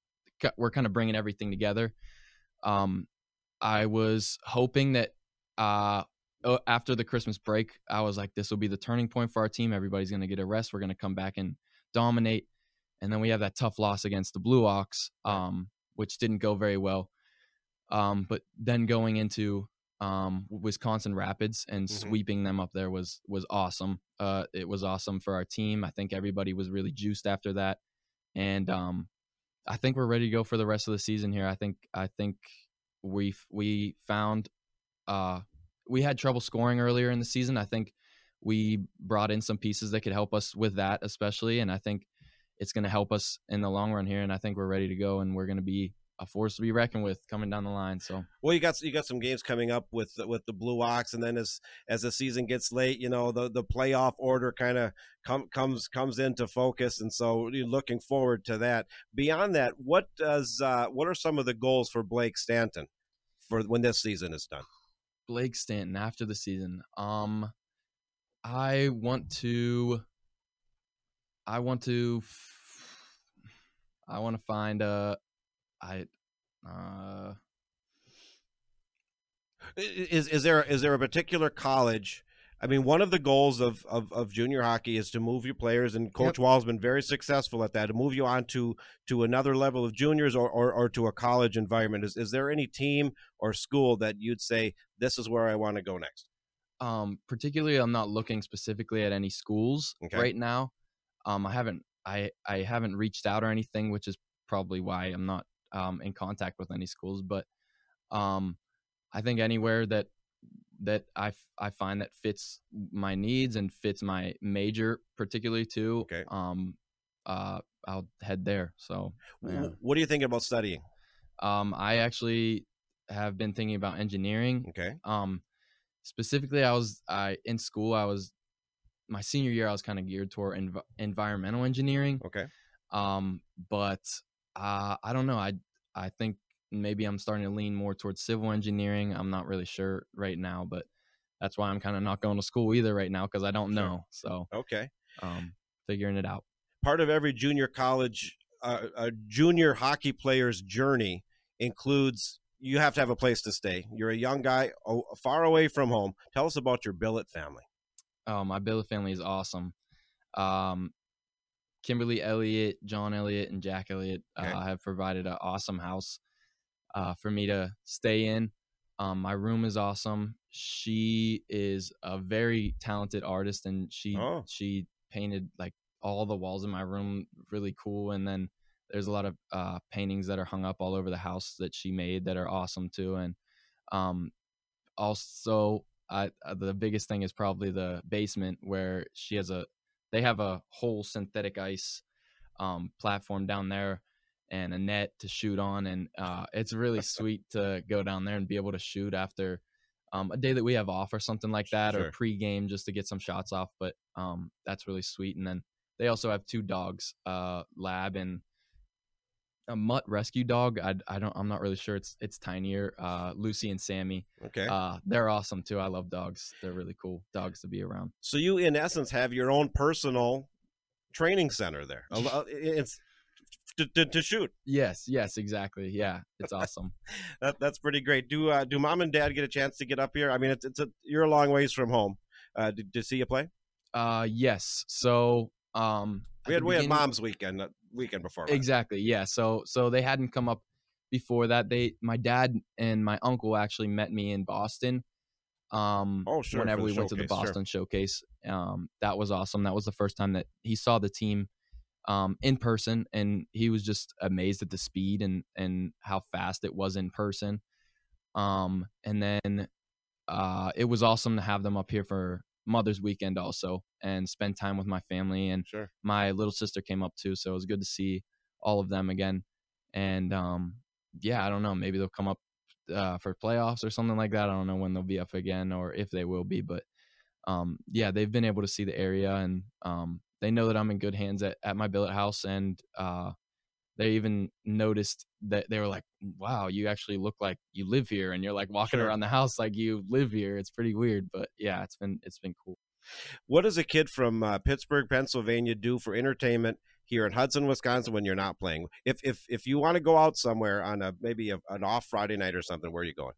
we're kind of bringing everything together. Um, I was hoping that uh, uh, after the Christmas break, I was like, this will be the turning point for our team. Everybody's going to get a rest. We're going to come back and dominate. And then we have that tough loss against the Blue Ox, um, which didn't go very well. Um, but then going into um, Wisconsin Rapids and Mhm. sweeping them up there was was awesome. Uh, it was awesome for our team. I think everybody was really juiced after that, and um, I think we're ready to go for the rest of the season here. I think I think we we found uh, we had trouble scoring earlier in the season. I think we brought in some pieces that could help us with that, especially, and I think it's going to help us in the long run here. And I think we're ready to go, and we're going to be a force to be reckoned with coming down the line. So Well, you got you got some games coming up with with the Blue Ox, and then as as the season gets late, you know the the playoff order kind of com, comes comes into focus, and so you're looking forward to that. Beyond that, what does uh, what are some of the goals for Blake Stanton for when this season is done? Blake Stanton after the season. Um, I want to. I want to. I want to find a. I. Uh, Is is there is there a particular college? I mean, one of the goals of, of, of junior hockey is to move your players, and Coach Wall's been very successful at that. To move you on to, to another level of juniors or, or, or to a college environment. Is is there any team or school that you'd say this is where I want to go next? um, particularly, I'm not looking specifically at any schools Okay. right now. Um, I haven't. I I haven't reached out or anything, which is probably why I'm not um in contact with any schools. But um, I think anywhere that that I, f- I find that fits my needs and fits my major particularly too Okay. um uh I'll head there so Yeah. What are you thinking about studying? um I actually have been thinking about engineering Okay, um specifically I was I in school I was my senior year I was kind of geared toward env- environmental engineering okay. um but uh I don't know I I think maybe I'm starting to lean more towards civil engineering I'm not really sure right now but that's why I'm kind of not going to school either right now because I don't Sure. know so Okay. um figuring it out Part of every junior college, uh, a junior hockey player's journey includes you have to have a place to stay. You're a young guy, oh, far away from home. Tell us about your billet family. Oh, my billet family is awesome. Um, Kimberly Elliott, John Elliott, and Jack Elliott Okay. uh, have provided an awesome house uh, for me to stay in. Um, my room is awesome. She is a very talented artist, and she Oh. she painted like all the walls in my room really cool. And then there's a lot of uh, paintings that are hung up all over the house that she made that are awesome too. And um, also, I, uh, the biggest thing is probably the basement where she has a they have a whole synthetic ice um, platform down there and a net to shoot on and uh, it's really sweet to go down there and be able to shoot after um, a day that we have off or something like that Sure. or pre-game just to get some shots off but um, that's really sweet and then they also have two dogs uh, lab and a mutt rescue dog I, I don't i'm not really sure it's it's tinier uh, lucy and sammy Okay. uh, they're awesome too i love dogs they're really cool dogs to be around so you, in essence, have your own personal training center there. It's to, to, to shoot. yes yes exactly yeah it's awesome That, that's pretty great. Do uh, do mom and dad get a chance to get up here? I mean, it's it's a you're a long ways from home. Uh, to, to see you play. Uh, yes. So, um, We had we had mom's weekend uh, weekend before. last. Exactly. Yeah. So, so they hadn't come up before that. They, my dad and my uncle actually met me in Boston. Um, Oh, sure, Whenever we went to the showcase, sure. Boston showcase, um, that was awesome. That was the first time that he saw the team, um, in person, and he was just amazed at the speed and and how fast it was in person. Um, and then, uh, it was awesome to have them up here for Mother's Weekend also, and spend time with my family and Sure. my little sister came up too, so it was good to see all of them again. And um, yeah, I don't know, maybe they'll come up uh, for playoffs or something like that. I don't know when they'll be up again or if they will be, but um, yeah, they've been able to see the area and um, they know that I'm in good hands at, at my billet house. And uh, they even noticed that they were like, "Wow, you actually look like you live here," and you're like walking Sure. around the house like you live here. It's pretty weird, but yeah, it's been it's been cool. What does a kid from uh, Pittsburgh, Pennsylvania, do for entertainment here in Hudson, Wisconsin, when you're not playing? If if if you want to go out somewhere on a maybe a, an off Friday night or something, where are you going?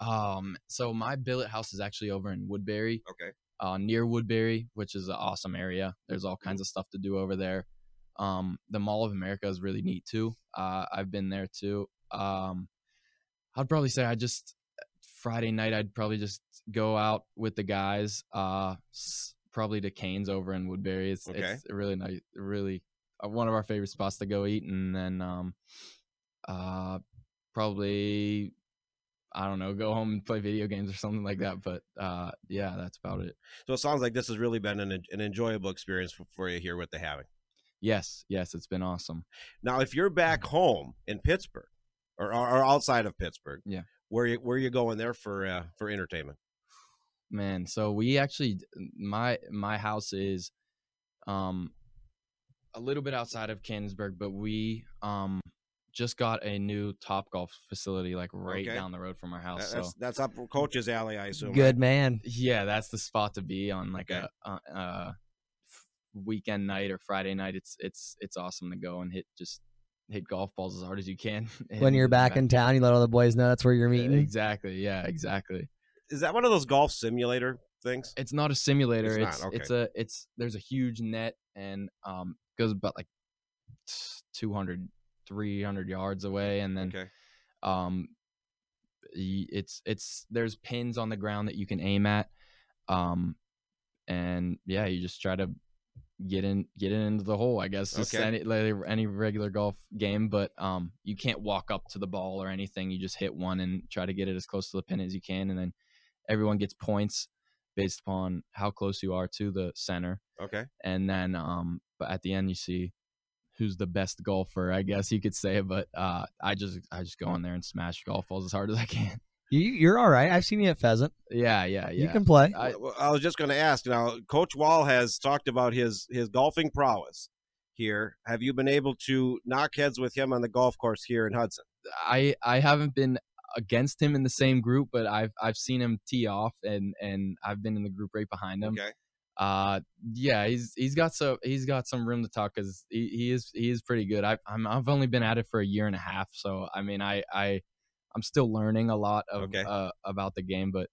Um, so my billet house is actually over in Woodbury, Okay. uh, near Woodbury, which is an awesome area. There's all kinds of stuff to do over there. Um, the Mall of America is really neat too. Uh, I've been there too. Um, I'd probably say I just Friday night I'd probably just go out with the guys. Uh, probably to Cane's over in Woodbury. It's Okay. it's really nice, really uh, one of our favorite spots to go eat. And then um, uh, probably I don't know, go home and play video games or something like that. But uh, yeah, that's about it. So it sounds like this has really been an, an enjoyable experience for, for you here with the having. Yes, yes, it's been awesome. Now, if you're back home in Pittsburgh or, or, or outside of Pittsburgh, Yeah. where you where you going there for uh, for entertainment? Man, so we actually my my house is um a little bit outside of Canonsburg, but we um just got a new Topgolf facility like right Okay. down the road from our house. That- so that's that's up coach's alley, I assume. Good man. yeah, that's the spot to be on like Okay. a, uh uh weekend night or Friday night. It's it's it's awesome to go and hit just hit golf balls as hard as you can. When you're back in town, you let all the boys know that's where you're meeting. Exactly. Yeah, exactly. Is that one of those golf simulator things? It's not a simulator. It's It's not, it's, a it's there's a huge net and um goes about like 200 300 yards away and then Okay. um it's it's there's pins on the ground that you can aim at um and yeah you just try to get in get it into the hole i guess just Okay. any like any regular golf game but um you can't walk up to the ball or anything you just hit one and try to get it as close to the pin as you can and then everyone gets points based upon how close you are to the center Okay. and then um but at the end you see who's the best golfer i guess you could say but uh i just i just go in there and smash golf balls as hard as i can You, you're all right. I've seen you at Pheasant. yeah yeah yeah You can play. I- I was just going to ask. Now, Coach Wall has talked about his his golfing prowess here. Have you been able to knock heads with him on the golf course here in Hudson? i i haven't been against him in the same group but i've i've seen him tee off and and i've been in the group right behind him Okay. uh yeah he's he's got so he's got some room to talk because he, he is he is pretty good i've I'm, i've only been at it for a year and a half so i mean i i I'm still learning a lot of Okay. uh, about the game, but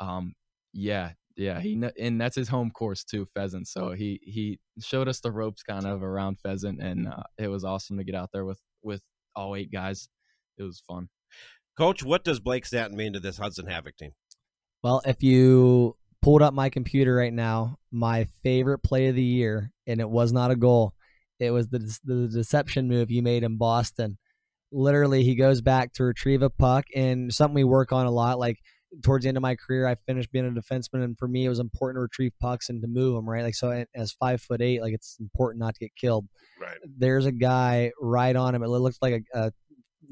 um, yeah, yeah, he and that's his home course too, pheasant. So he he showed us the ropes kind of around pheasant, and uh, it was awesome to get out there with with all eight guys. It was fun. Coach, what does Blake Stanton mean to this Hudson Havoc team? Well, if you pulled up my computer right now, my favorite play of the year, and it was not a goal, it was the the deception move you made in Boston. Literally, he goes back to retrieve a puck, and something we work on a lot. Like towards the end of my career, I finished being a defenseman, and for me, it was important to retrieve pucks and to move them. Right, like so, as five foot eight, like it's important not to get killed. Right. There's a guy right on him. It looks like a, a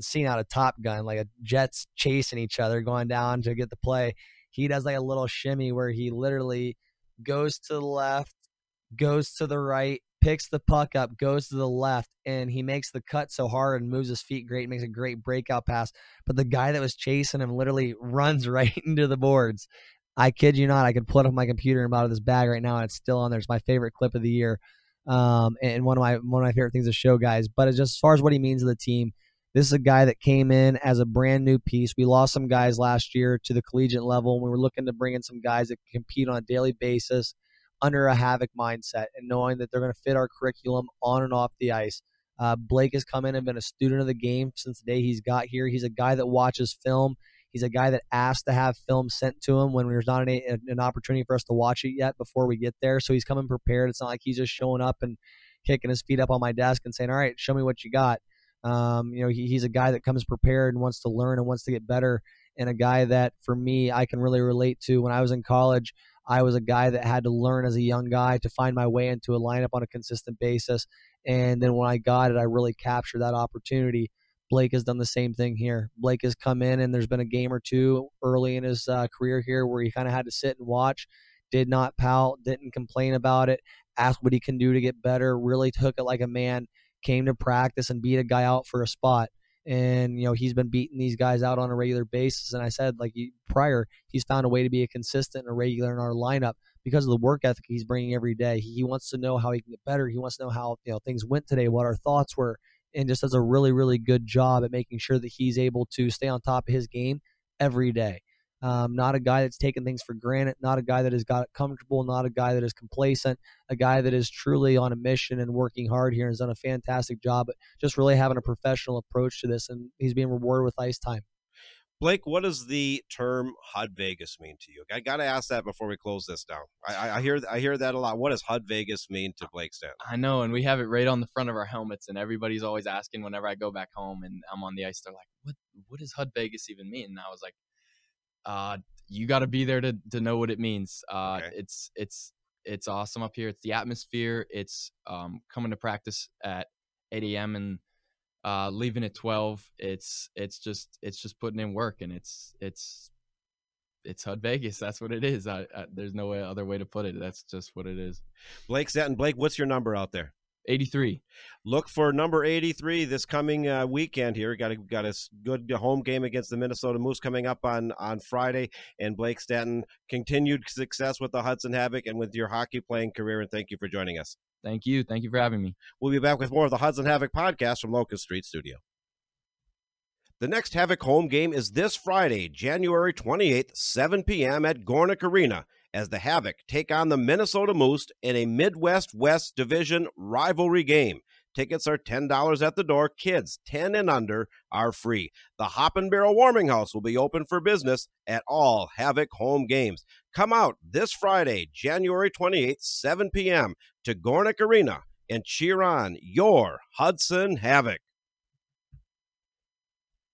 scene out of Top Gun, like a jets chasing each other, going down to get the play. He does like a little shimmy where he literally goes to the left, goes to the right, picks the puck up, goes to the left, and he makes the cut so hard and moves his feet great, makes a great breakout pass. But the guy that was chasing him literally runs right into the boards. I kid you not, I could pull it up my computer and out of this bag right now, and it's still on there. It's my favorite clip of the year, um, and one of my one of my favorite things to show guys. But it's just as far as what he means to the team, this is a guy that came in as a brand new piece. We lost some guys last year to the collegiate level, and we were looking to bring in some guys that compete on a daily basis under a havoc mindset and knowing that they're going to fit our curriculum on and off the ice. Uh, Blake has come in and been a student of the game since the day he's got here. He's a guy that watches film. He's a guy that asked to have film sent to him when there's not an, an opportunity for us to watch it yet before we get there. So he's coming prepared. It's not like he's just showing up and kicking his feet up on my desk and saying, "All right, show me what you got." Um, you know, he, he's a guy that comes prepared and wants to learn and wants to get better, and a guy that for me I can really relate to. When I was in college, I was a guy that had to learn as a young guy to find my way into a lineup on a consistent basis, and then when I got it, I really captured that opportunity. Blake has done the same thing here. Blake has come in, and there's been a game or two early in his uh, career here where he kind of had to sit and watch. Did not pout, didn't complain about it, asked what he can do to get better, really took it like a man, came to practice and beat a guy out for a spot. And, you know, he's been beating these guys out on a regular basis. And I said, like prior, he's found a way to be a consistent and a regular in our lineup because of the work ethic he's bringing every day. He, he wants to know how he can get better. He wants to know how, you know, things went today, what our thoughts were and just does a really, really good job at making sure that he's able to stay on top of his game every day. Um, not a guy that's taking things for granted, not a guy that has got it comfortable, not a guy that is complacent, a guy that is truly on a mission and working hard here and has done a fantastic job at just really having a professional approach to this. And he's being rewarded with ice time. Blake, what does the term HUD Vegas mean to you? I got to ask that before we close this down. I, I, hear I hear that a lot. What does HUD Vegas mean to Blake Stanton? I know, and we have it right on the front of our helmets, and everybody's always asking whenever I go back home and I'm on the ice. They're like, "What? What does HUD Vegas even mean?" And I was like, "Uh, you got to be there to to know what it means. Uh, Okay. it's it's it's awesome up here. It's the atmosphere. It's um coming to practice at 8 a.m. and uh, leaving at 12 it's it's just it's just putting in work and it's it's it's HUD Vegas. That's what it is. I, I, there's no way, other way to put it. That's just what it is. Blake Stanton, Blake, what's your number out there? 83. Look for number 83 this coming uh, weekend here. Got a, got a good home game against the Minnesota Moose coming up on, on Friday. And Blake Stanton, continued success with the Hudson Havoc and with your hockey playing career. And thank you for joining us. Thank you. Thank you for having me. We'll be back with more of the Hudson Havoc podcast from Locust Street Studio. The next Havoc home game is this Friday, January 28th, 7 p.m. at Gornick Arena, as the Havoc take on the Minnesota Moose in a Midwest West Division rivalry game. Tickets are $10 at the door. Kids 10 and under are free. The Hop and Barrel Warming House will be open for business at all Havoc home games. Come out this Friday, January 28th, 7 p.m. to Gornick Arena and cheer on your Hudson Havoc.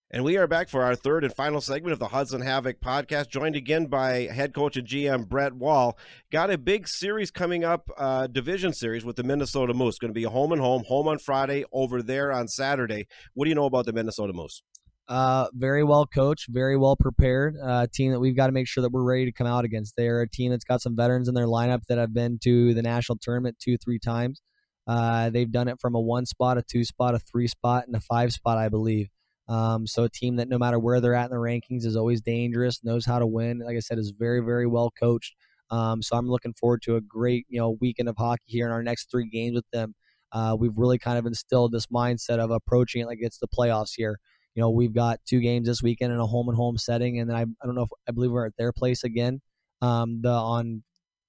And we are back for our third and final segment of the Hudson Havoc podcast, joined again by head coach and GM Brett Wall. Got a big series coming up, uh, division series with the Minnesota Moose. Going to be a home and home, home on Friday, over there on Saturday. What do you know about the Minnesota Moose? Uh, very well coached, very well prepared. Uh, team that we've got to make sure that we're ready to come out against. They're a team that's got some veterans in their lineup that have been to the national tournament two, three times. Uh, they've done it from a one spot, a two spot, a three spot, and a five spot, I believe. Um, so a team that no matter where they're at in the rankings is always dangerous, knows how to win. Like I said, is very, very well coached. Um, so I'm looking forward to a great, you know, weekend of hockey here in our next three games with them. Uh, we've really kind of instilled this mindset of approaching it like it's the playoffs here. you know, we've got two games this weekend in a home and home setting, and then I, I don't know if I believe we're at their place again. Um, the on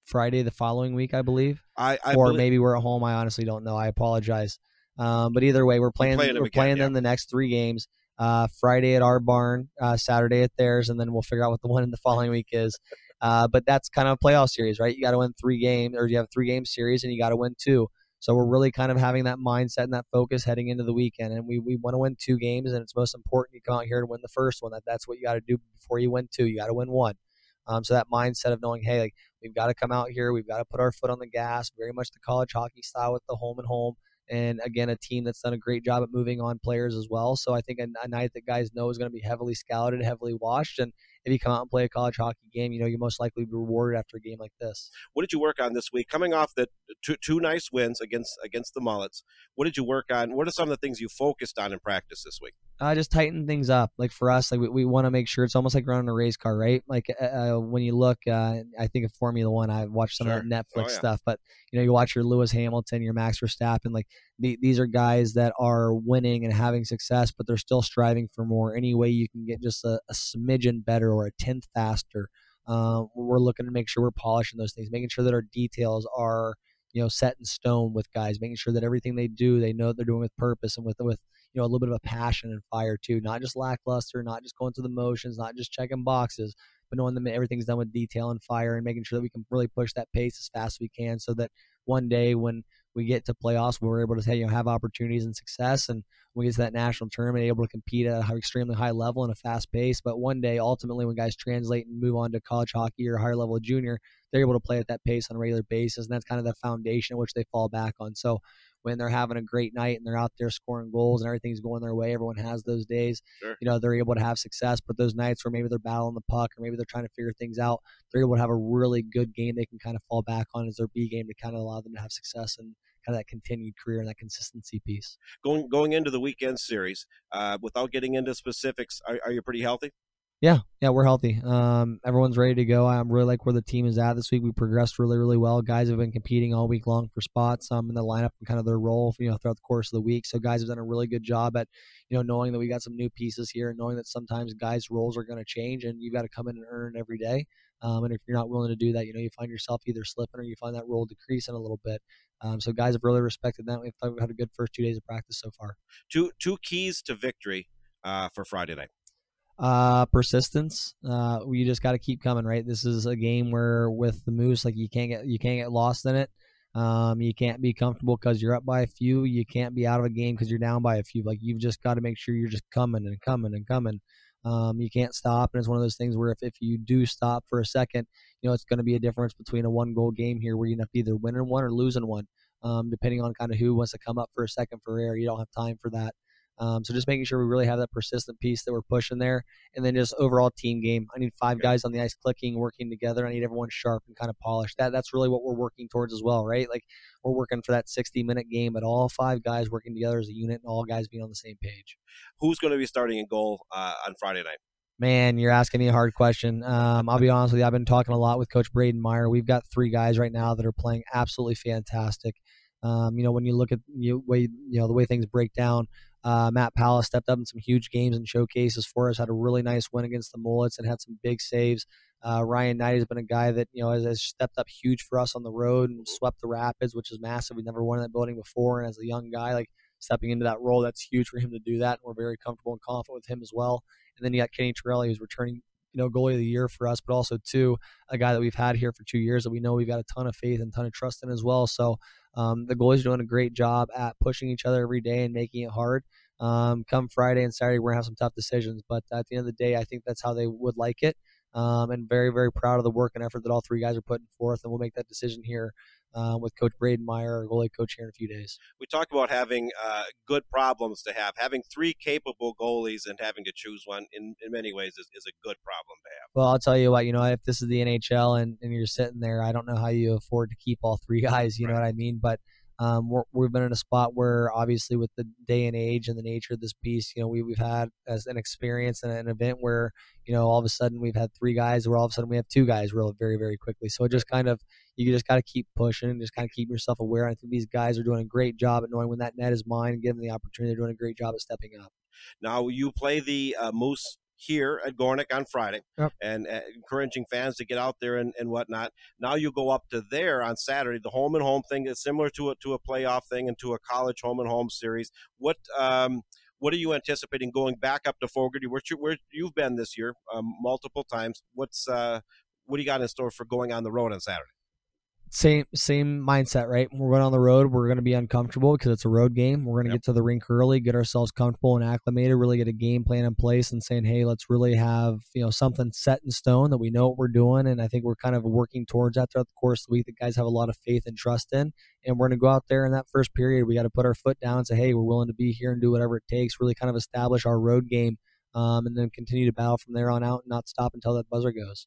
Friday the following week, I believe, I, I or believe- maybe we're at home. I honestly don't know. I apologize. Um, but either way, we're playing. playing We're them playing, yeah. them the next three games. Uh, Friday at our barn, uh, Saturday at theirs, and then we'll figure out what the one in the following week is. Uh, but that's kind of a playoff series, right? You got to win three games, or you have a three game series, and you got to win two. So we're really kind of having that mindset and that focus heading into the weekend, and we, we want to win two games, and it's most important you come out here to win the first one. That that's what you got to do before you win two. You got to win one. Um, so that mindset of knowing, hey, like we've got to come out here, we've got to put our foot on the gas, very much the college hockey style with the home and home. And again, a team that's done a great job at moving on players as well. So I think a, a night that guys know is going to be heavily scouted, heavily watched, and if you come out and play a college hockey game, you know you're most likely be rewarded after a game like this. What did you work on this week? Coming off the two, two nice wins against against the Mullets, what did you work on? What are some of the things you focused on in practice this week? uh, just tighten things up. Like for us, like we, we want to make sure it's almost like running a race car, right? Like uh, uh, when you look, uh, I think of Formula One. I watched some Sure. of that Netflix Oh, yeah. stuff, but you know, you watch your Lewis Hamilton, your Max Verstappen. Like the, these are guys that are winning and having success, but they're still striving for more. Any way you can get just a, a smidgen better or a tenth faster. Uh, we're looking to make sure we're polishing those things, making sure that our details are you know set in stone with guys, making sure that everything they do, they know they're doing with purpose and with with you know a little bit of a passion and fire too, not just lackluster, not just going through the motions, not just checking boxes, but knowing that everything's done with detail and fire, and making sure that we can really push that pace as fast as we can, so that one day when we get to playoffs, where we're able to you know have opportunities and success, and we get to that national tournament, able to compete at an extremely high level and a fast pace. But one day, ultimately, when guys translate and move on to college hockey or higher level junior, they're able to play at that pace on a regular basis, and that's kind of the foundation which they fall back on. So when they're having a great night and they're out there scoring goals and everything's going their way, everyone has those days. Sure. You know, they're able to have success. But those nights where maybe they're battling the puck or maybe they're trying to figure things out, they're able to have a really good game they can kind of fall back on as their B game to kind of allow them to have success and kind of that continued career and that consistency piece. Going going into the weekend series, uh, without getting into specifics, are, are you pretty healthy? Yeah, yeah, we're healthy. Um, everyone's ready to go. I really like where the team is at this week. We progressed really, really well. Guys have been competing all week long for spots um, in the lineup and kind of their role, you know, throughout the course of the week. So guys have done a really good job at, you know, knowing that we got some new pieces here and knowing that sometimes guys' roles are going to change and you've got to come in and earn every day. Um, and if you're not willing to do that, you know, you find yourself either slipping or you find that role decreasing a little bit. Um, so guys have really respected that. We've, we've had a good first two days of practice so far. Two two keys to victory uh, for Friday night. Uh, persistence. Uh, you just got to keep coming, right? This is a game where with the Moose, like you can't get you can't get lost in it. Um, you can't be comfortable because you're up by a few. You can't be out of a game because you're down by a few. Like you've just got to make sure you're just coming and coming and coming. Um, you can't stop, and it's one of those things where if, if you do stop for a second, you know it's going to be a difference between a one goal game here where you end up either winning one or losing one, um, depending on kind of who wants to come up for a second for air. You don't have time for that. Um, so just making sure we really have that persistent piece that we're pushing there, and then just overall team game. I need five guys on the ice clicking, working together. I need everyone sharp and kind of polished. That that's really what we're working towards as well, right? Like we're working for that 60 minute game, but all five guys working together as a unit, and all guys being on the same page. Who's going to be starting in goal uh, on Friday night? Man, you're asking me a hard question. Um, I'll be honest with you. I've been talking a lot with Coach Braden Meyer. We've got three guys right now that are playing absolutely fantastic. Um, you know, when you look at you way you know the way things break down, uh, Matt Palace stepped up in some huge games and showcases for us. Had a really nice win against the Mullets and had some big saves. Uh, Ryan Knight has been a guy that you know has, has stepped up huge for us on the road and swept the Rapids, which is massive. We've never won in that building before, and as a young guy, like stepping into that role, that's huge for him to do that. And we're very comfortable and confident with him as well. And then you got Kenny Torelli, who's returning, you know, goalie of the year for us, but also two, a guy that we've had here for two years that we know we've got a ton of faith and ton of trust in as well. So um, the goalies are doing a great job at pushing each other every day and making it hard. Um, come Friday and Saturday, we're gonna have some tough decisions, but at the end of the day, I think that's how they would like it. Um, and very, very proud of the work and effort that all three guys are putting forth. And we'll make that decision here uh, with Coach Braden Meyer, our goalie coach, here in a few days. We talked about having uh, good problems to have. Having three capable goalies and having to choose one in, in many ways is, is a good problem to have. Well, I'll tell you what, you know, if this is the NHL and, and you're sitting there, I don't know how you afford to keep all three guys, you know what I mean? But um, we're, we've been in a spot where obviously with the day and age and the nature of this piece, you know, we, we've had as an experience and an event where, you know, all of a sudden we've had three guys where all of a sudden we have two guys real very, very quickly. So it just kind of, you just got to keep pushing and just kind of keep yourself aware. I think these guys are doing a great job at knowing when that net is mine and giving them the opportunity. They're doing a great job at stepping up. Now you play the uh, Moose here at Gornick on Friday, Yep. and uh, encouraging fans to get out there and, and whatnot. Now you go up to there on Saturday. The home and home thing is similar to a to a playoff thing and to a college home and home series. What um, what are you anticipating going back up to Fogarty, where, you, where you've been this year um, multiple times? What's uh, what do you got in store for going on the road on Saturday? Same same mindset, right? We're going on the road. We're going to be uncomfortable because it's a road game. We're going to Yep. get to the rink early, get ourselves comfortable and acclimated, really get a game plan in place, and saying, hey, let's really have you know something set in stone that we know what we're doing. And I think we're kind of working towards that throughout the course of the week. The guys have a lot of faith and trust in, and we're going to go out there in that first period. We got to put our foot down and say, hey, we're willing to be here and do whatever it takes. Really kind of establish our road game. Um, and then continue to battle from there on out and not stop until that buzzer goes.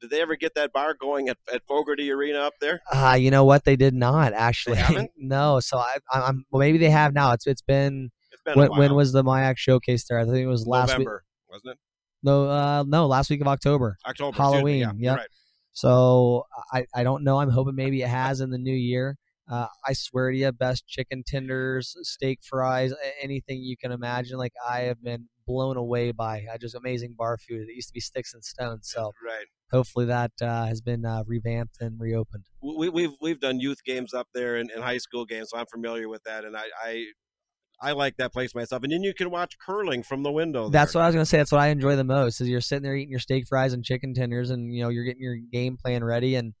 Did they ever get that bar going at, at Fogarty Arena up there? Uh, you know what? They did not actually. no. So I, I- I'm well, maybe they have now. It's it's been, It's been when, when was the Mayak showcase there? I think it was last week. Wasn't it? No, uh, no, last week of October. October. Halloween, me. Yeah, yep. right. So I, I don't know. I'm hoping maybe it has in the new year. Uh, I swear to you, best chicken tenders, steak fries, anything you can imagine. Like I have been blown away by uh, just amazing bar food. It used to be sticks and stones. So Right. Hopefully that uh, has been uh, revamped and reopened. we, we've we've done youth games up there and, and high school games, so I'm familiar with that, and I, I I like that place myself. And then you can watch curling from the window. That's what I was gonna say. That's what I enjoy the most. Is you're sitting there eating your steak fries and chicken tenders, and you know you're getting your game plan ready, and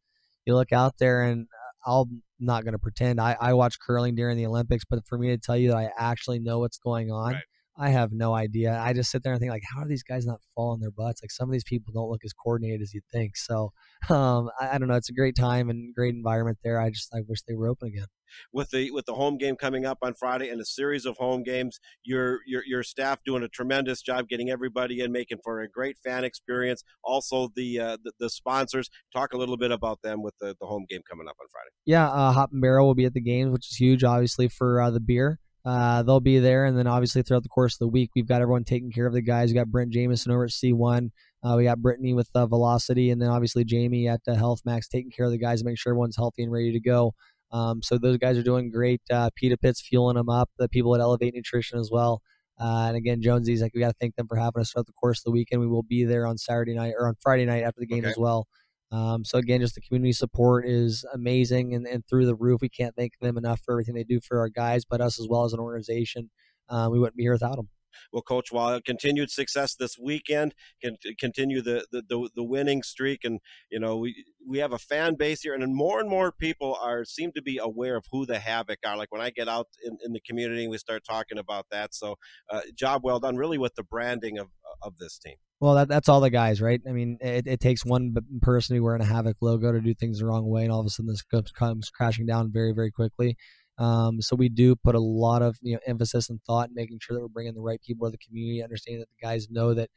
you look out there, and I'm not gonna pretend I, I watch curling during the Olympics, but for me to tell you that I actually know what's going on, Right. I have no idea. I just sit there and think like, how are these guys not falling their butts? Like some of these people don't look as coordinated as you'd think. So um, I, I don't know. It's a great time and great environment there. I just I wish they were open again. with the with the home game coming up on Friday and a series of home games. Your your your staff doing a tremendous job getting everybody in, making for a great fan experience. Also the uh, the, the sponsors. Talk a little bit about them with the, the home game coming up on Friday. yeah, uh, Hop and Barrel will be at the games, which is huge, obviously for uh, the beer. Uh, they'll be there, and then obviously throughout the course of the week, we've got everyone taking care of the guys. We got Brent Jamison over at C1. Uh, we got Brittany with uh, Velocity, and then obviously Jamie at uh, Health Max taking care of the guys make sure everyone's healthy and ready to go. Um, so those guys are doing great. Uh, Pita Pit's fueling them up. The people at Elevate Nutrition as well. Uh, and again, Jonesy's like we got to thank them for having us throughout the course of the weekend. We will be there on Saturday night or on Friday night after the game Okay. as well. Um, so again, just the community support is amazing and, and through the roof. We can't thank them enough for everything they do for our guys, but us as well as an organization. Uh, we wouldn't be here without them. Well, Coach, Wall continued success this weekend, can continue the, the, the, winning streak, and you know we we have a fan base here, and more and more people are seem to be aware of who the Havoc are. Like when I get out in, in the community, we start talking about that. So, uh, job well done, really, with the branding of of this team. Well, that, that's all the guys, right? I mean, it, it takes one person to be wearing a Havoc logo to do things the wrong way, and all of a sudden this comes, comes crashing down very, very quickly. Um, so we do put a lot of you know emphasis and thought in making sure that we're bringing the right people to the community, understanding that the guys know that.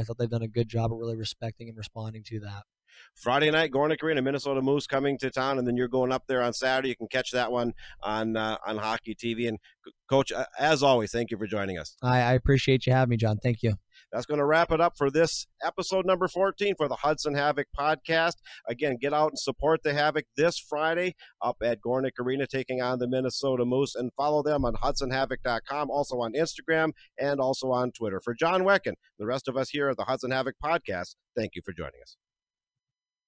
I thought they've done a good job of really respecting and responding to that. Friday night, Gornick Arena, Minnesota Moose coming to town, and then you're going up there on Saturday. You can catch that one on uh, on Hockey TV. And Coach, as always, thank you for joining us. I, I appreciate you having me, John. Thank you. That's going to wrap it up for this episode number 14 for the Hudson Havoc podcast. Again, get out and support the Havoc this Friday up at Gornick Arena, taking on the Minnesota Moose, and follow them on HudsonHavoc.com, also on Instagram, and also on Twitter. For John Wecken, the rest of us here at the Hudson Havoc podcast, thank you for joining us.